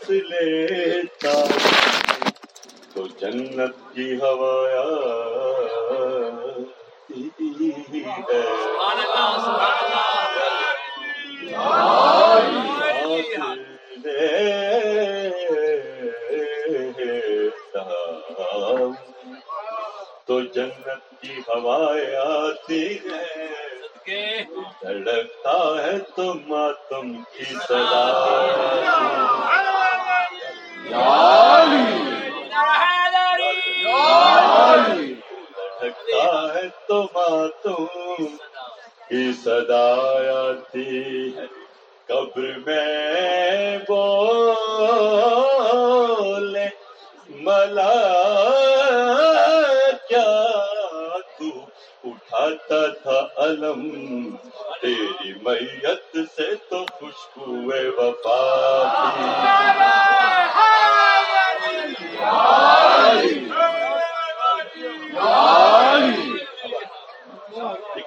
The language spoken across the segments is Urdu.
سانس لیتا تو جنت کی ہوایا تو جنت کی ہوائیں آتی ہے دھڑکتا ہے تو ماتم کی سدا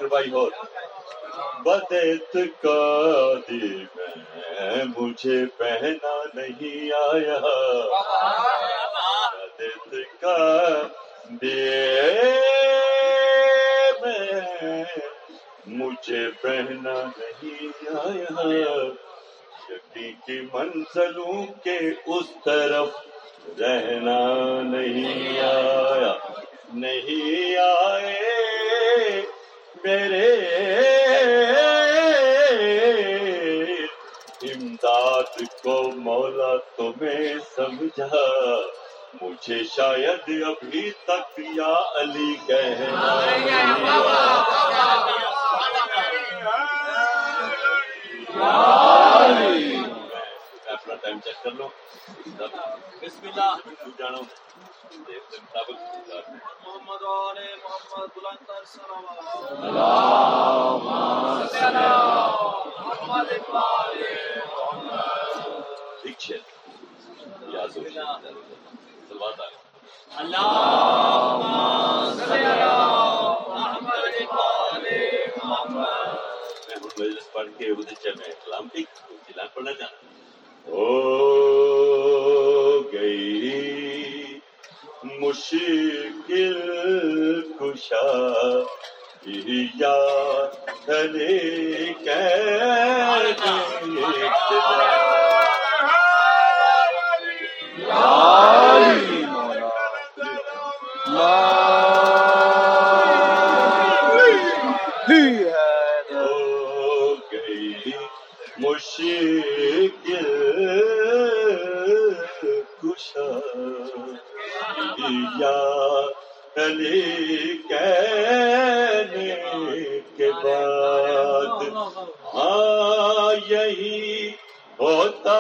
بھائی ہو۔ بدت کا میں مجھے پہنا نہیں آیا۔ بدت کا دے میں مجھے پہنا نہیں آیا۔ کی منزلوں کے اس طرف رہنا نہیں آیا نہیں آئے میرے امداد کو مولا تمہیں سمجھا مجھے شاید ابھی تک یا علی کہنا نہیں آیا۔ ٹائم چیک کر لو بسم اللہ جانو دیکھ مطابق محمد آل محمد بلند تر صلوات دیکھیے یاد ہو سلوات آ گئی میں ہوں مجلس پڑھ کے ادھر چل میں کلام پڑھنا چاہتا ہوں ہو گئی مشکل کشا یا دلی ہو یا علی کہنے کے بعد ہاں یہی ہوتا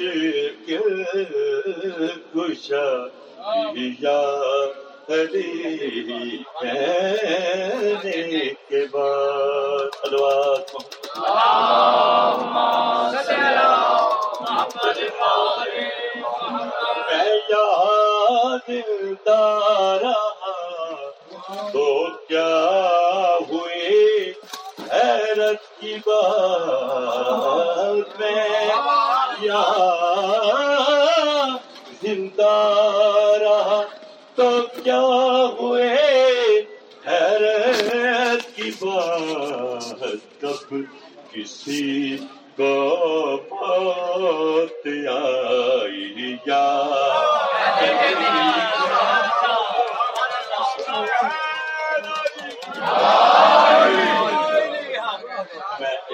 مشکل کشا یا علی کہنے کے بعد الوات میں یاد دارا تو کیا ہوئی حیرت کی بات میں یہاں زندہ رہا تو کیا ہوئے حیرت کی بات کب کسی کو موت آئی یا میں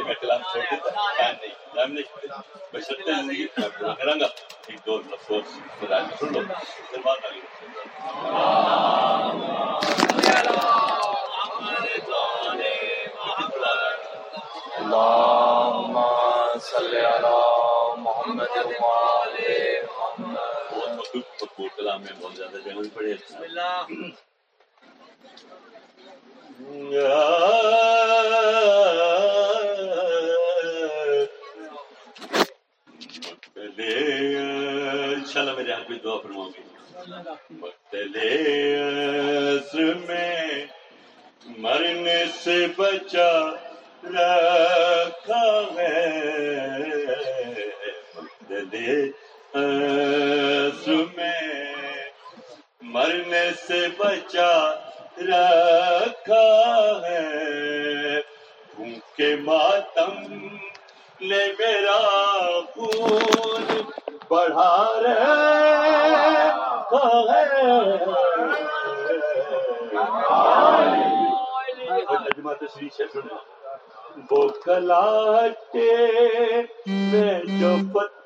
میں کلام چھوڑ دیتا ٹائم نہیں ٹائم نہیں بشرتے زندگی میں پورا کروں گا ایک دو لفظ خدا کی سن لو بات آگے اللهم صل على محمد وعلى محمد۔ بہت مخلوق کلام میں بہت زیادہ جہاں پڑے۔ انشاءاللہ میرے حق میں دعا فرماؤں گی مقتلے عصر میں مرنے سے بچا رکھا ہے مقتلے عصر میں مرنے سے بچا رکھا ہے کے ماتم لے میرا خون بڑھا وہ کلاٹے میں جو پتو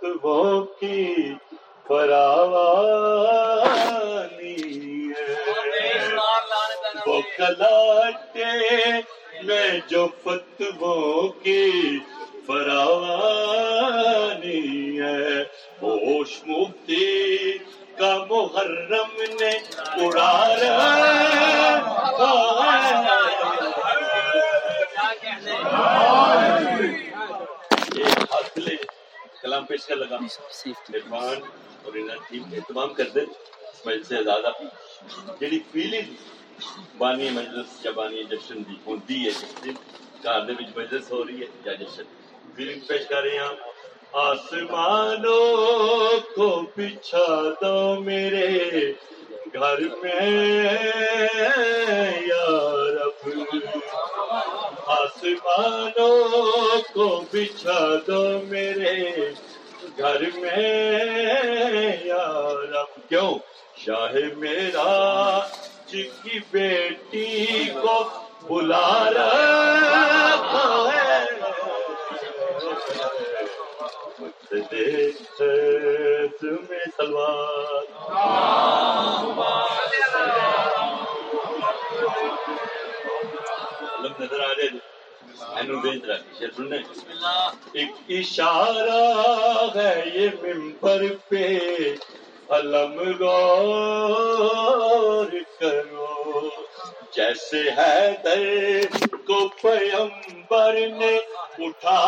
ہوش مفتی کا محرم نے اڑا کلام پیش کر لگا۔ عرفان اور ٹیم اہتمام کر دیں۔ سے زیادہ جی فیلنگ بانی مجلس یا بانی جشن دی ہوندی ہے۔ جس دن گھر دے وچ مجلس ہو رہی ہے، یا جشن فیلنگ پیش کر رہے ہیں آسمانوں کو بچھا دو میرے گھر میں، یا رب۔ آسمانوں کو بچھا دو میرے گھر میں، یا رب۔ کیوں؟ شاہ میرا کی بیٹی کو بلا رہا ہے۔ تمہیں سلوار نظر آ رہے ایک اشارہ ہے یہ ممبر پہ علم غور کرو جیسے ہے در کو پیمبر نے اٹھا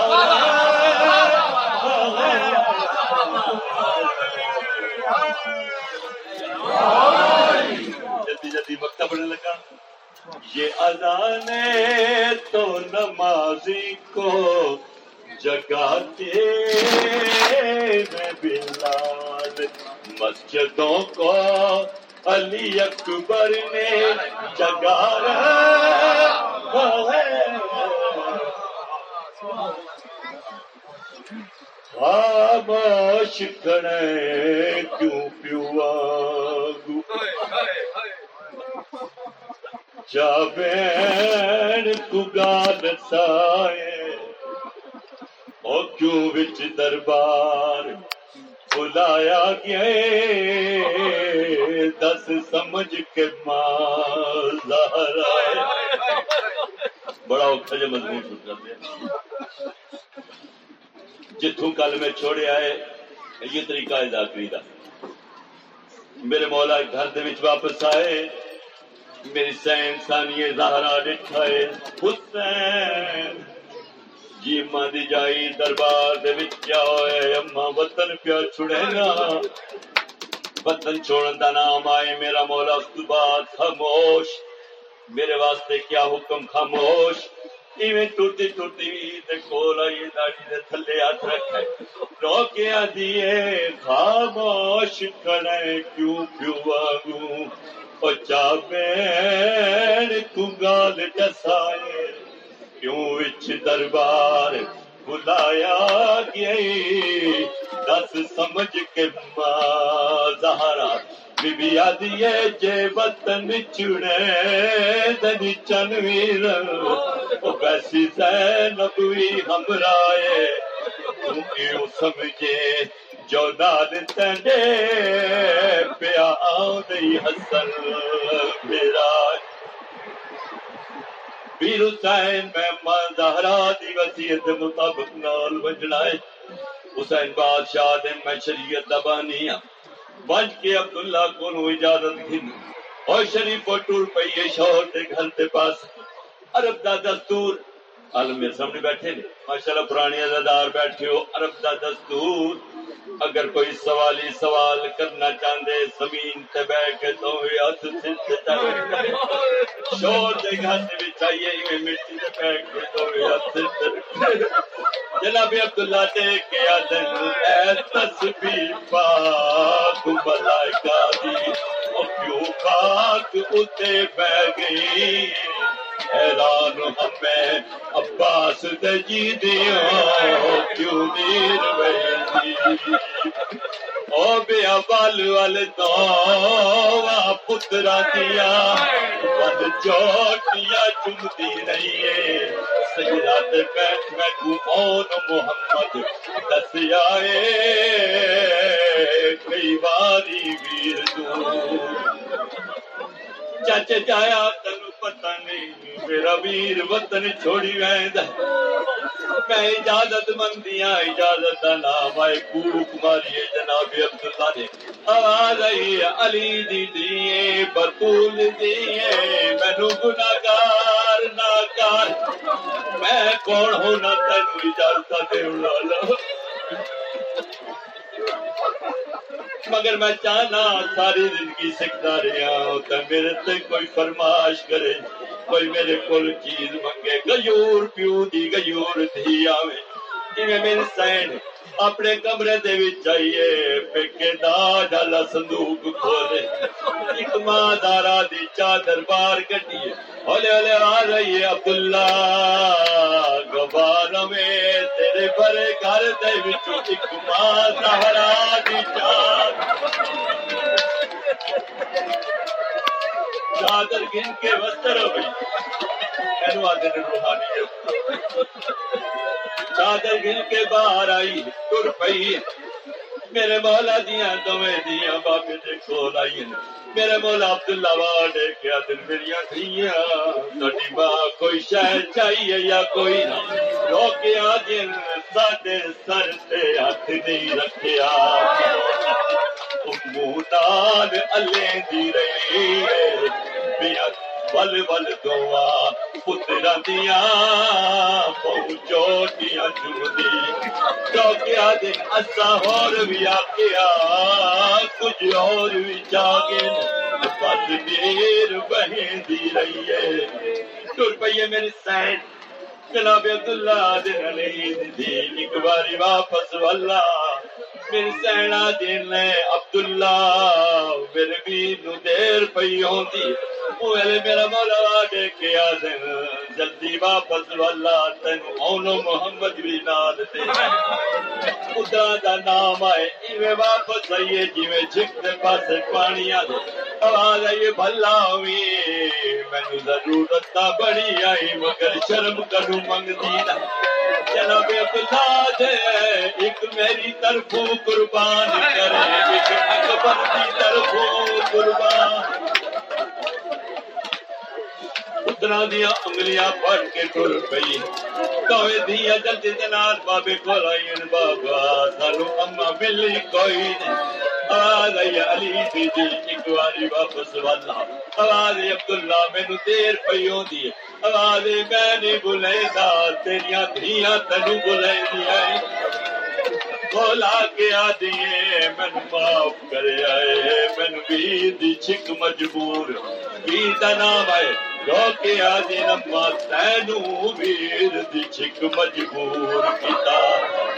جلدی جلدی وقت پڑھنے لگا۔ یہ اذان تو نمازی کو جگاتے میں بلال۔ مسجدوں کو علی اکبر نے جگا رہا خاموش کھڑے کیوں پیوا جا بین کو گال سائے او کیوں وچ دربار بلایا گیا دس سمجھ کے ماں بڑا اوکھا جا مضمون کر دیا۔ جتوں کل میں چھوڑے آئے یہ طریقہ ہے ذاکری دا۔ میرے مولا گھر دے وچ واپس آئے، میری سین سانی زہرا ڈٹھائے حسین جی ماں دی جائی دربار دے وچ کیا ہوئے اما وطن پیا چھڑے نا وطن چھوڑن دا نام آئے، میرا مولا اس تو بعد خاموش۔ میرے واسطے کیا حکم خاموش؟ ایویں ٹوٹی ہاتھ رکھے رو دربار بلایا گیا دس سمجھ کے ماں زہرا بی آدھی جے وطن چڑے دنی چنویر او ویسی زینب وی ہمرائے تم کیوں سمجھے جو نال تنڈے پیا آدھی حسن میرا پیر حسین میں زہرا دی وصیت مطابق نال وجنا ہے حسین بادشاہ دے میں شریعت دبانی ہاں بج کے عبداللہ کو اجازت گھن اور شریف کو ٹور پئیے شوہر دے گھر دے پاس عرب دا دستور۔ عالم میرے سامنے بیٹھے نے ماشاءاللہ پرانی ازادار بیٹھے ہو۔ عرب دا دستور۔ اگر کوئی سوالی سوال کرنا چاہتے زمین تے بہ کے تو ہاتھ سر شور دے گھر بھی چاہیے مٹی تے بہ کے تو ہاتھ جناب عبداللہ دے کے آدن اے تسبیح پاک، ملائکہ دی، او کیوں پاک اتے بہ گئی؟ حیران ہمیں عباس دجی دیا کیوں دیر بہتی او بے ابال وال تو پترا دیا بد چوٹیا چمتی رہی ہے۔ سجدہ بیٹھ میں کو اون محمد دس آئے کئی باری ویر دور چچ جایا تین میرا ویر وطن چھوڑی ویند۔ میں اجازت مندیاں، اجازت دا نام آئے کوک ماری جناب عبداللہ نے۔ آواز آئی علی دی دیئے برطول دیئے۔ مینو گناہگار، ناکار۔ میں کون ہونا تینو اجازت دے والا مگر میں چاہنا ساری زندگی سکھتا رہا تو میرے تے کوئی فرماش کرے، کوئی میرے کول چیز منگے۔ گیور پیو دی گیور دھی آوے۔ جی میرے سین اپنے کمرے دے وچ آئیے، پکے دا ڈالا صندوق کھولے۔ ایک ماں دارا دی چادر بار کٹیے ہولے ہولے آ رہی ہے عبداللہ۔ گبار میں تیرے بڑے گھر دے وچوں ایک ماں سہرا دی چادر چادر گن کے وستر ہوئی اینو آدھے نے روحانی چادر گن کے باہر آئی، تر پئی۔ میرے مولا دیاں دویں دیاں بابے دے کول آئی میرے مولا عبداللہ نے کیا دل میری دھیاں تڈی ماں کوئی شہر چاہیے یا کوئی نہ؟ روکیا آ ساڈے سر تے ہاتھ نہیں رکھیا۔ منہ نال اللہ دی رہی بیا ول ول دعا پترا دیا پہنچوٹیاں چمدی چوکیا دن اسا ہور بھی آکیا کچھ اور بھی جاگے بس دیر بہندی رہی ہے تر پئیے میری سائن جناب عبداللہ دن علی دی ایک باری واپس واللہ میری سینا دن عبداللہ میرے بھی نو دیر پئی ہوندی ویلے میرا مولا واڈے کے جلدی واپس والا تین اونو محمد بھی نال دے۔ خدا دا نام آئے، ایویں واپس آئیے، جیویں جھک دے پاسے پانی آ دے۔ آواز آئیے، بھلا ہوئی مینو ضرورت تا بڑی آئی، مگر شرم کروں منگ دینا جناب عبداللہ دے، ایک میری طرفوں قربان کرے، ایک اکبر دی طرفوں قربان۔ پترا دیا انگلیاں پڑ کے ٹر پئی دیا جلدی دنال بابے کو لائن بابا سانو اما ملی کوئی نہیں آواز آئی علی دی دی ایک واری واپس والا آواز عبداللہ مینو دیر پئی ہوندی ہے آواز میں نہیں تیریاں دھیاں دیا بولا کے دیے من معاف کرے آئے من بھی دی چھک مجبور بھی دا نام آئے ویر دی چھک مجبور کیتا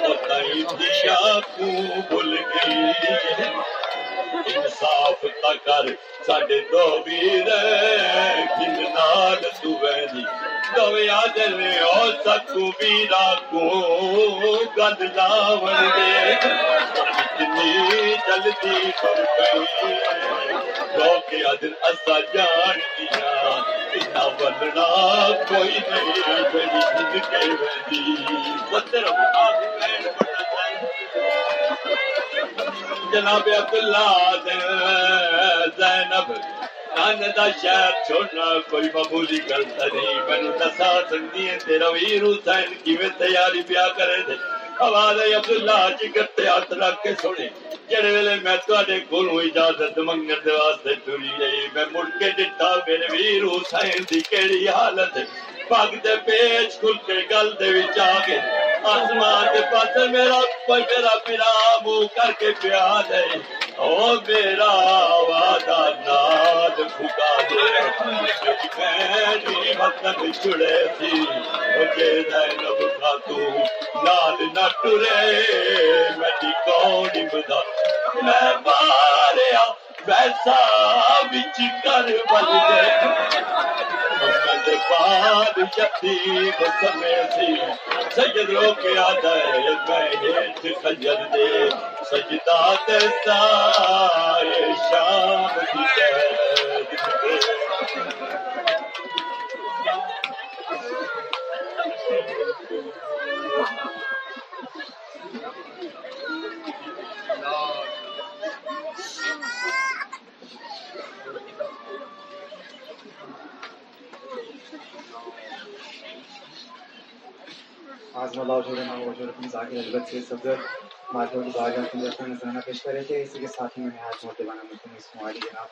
او دیا کو بھول گئی انصاف تا کر ساڈے دو ویر جن نال تو ویندی دوے آدل او سکو ویرا کو گد لاون دے اتنی جلدی کر جان دیا بلنا کوئی نہیں میری زندگی جناب عبداللہ زینب نان دا شہر چھوڑنا کوئی معمولی گلتا نہیں مینو دسا سکتی ہے تیرا ویر حسین کیویں تیاری پیا کرے آواز ہے عبداللہ جی جگر تے ہاتھ رکھ کے سونے جڑے ویلے میں تواڈے کولوں اجازت منگن دے واسطے ٹری گئی۔ میں مڑ کے ڈٹھا میرے ویر حسین دی کیڑی حالت پگ دے پیچ کھل کے گل دے وچ آ گئے۔ آسمان کے پاس میرا میرا پیرا منہ کر کے پیا دے۔ او میرا وعدہ ناد پھکا دے۔ میری وطن چھڑے تھی، مجھے زینب خاتو ناد نہ ٹرے میری کوڑی بدا میں ماریا ویسا بچ کر بل دے محمد پاد یتیم سمے سی سجد رو کے آدھے میں ہیٹ خجر دے سجدہ تے سائے شام دی قید دے اللہ وجود نام وجود اپنی ذاکر البت سے صدر مارکیٹ بازار کے اپنا نذرانہ پیش کرے تھے۔ اسی کے ساتھ ہی میں نہایت محتبانہ ملتمس اسماعیل جناب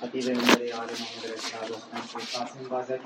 خطیب نمبر عالم محمد رسول اللہ علیہ وسلم قاسم بازار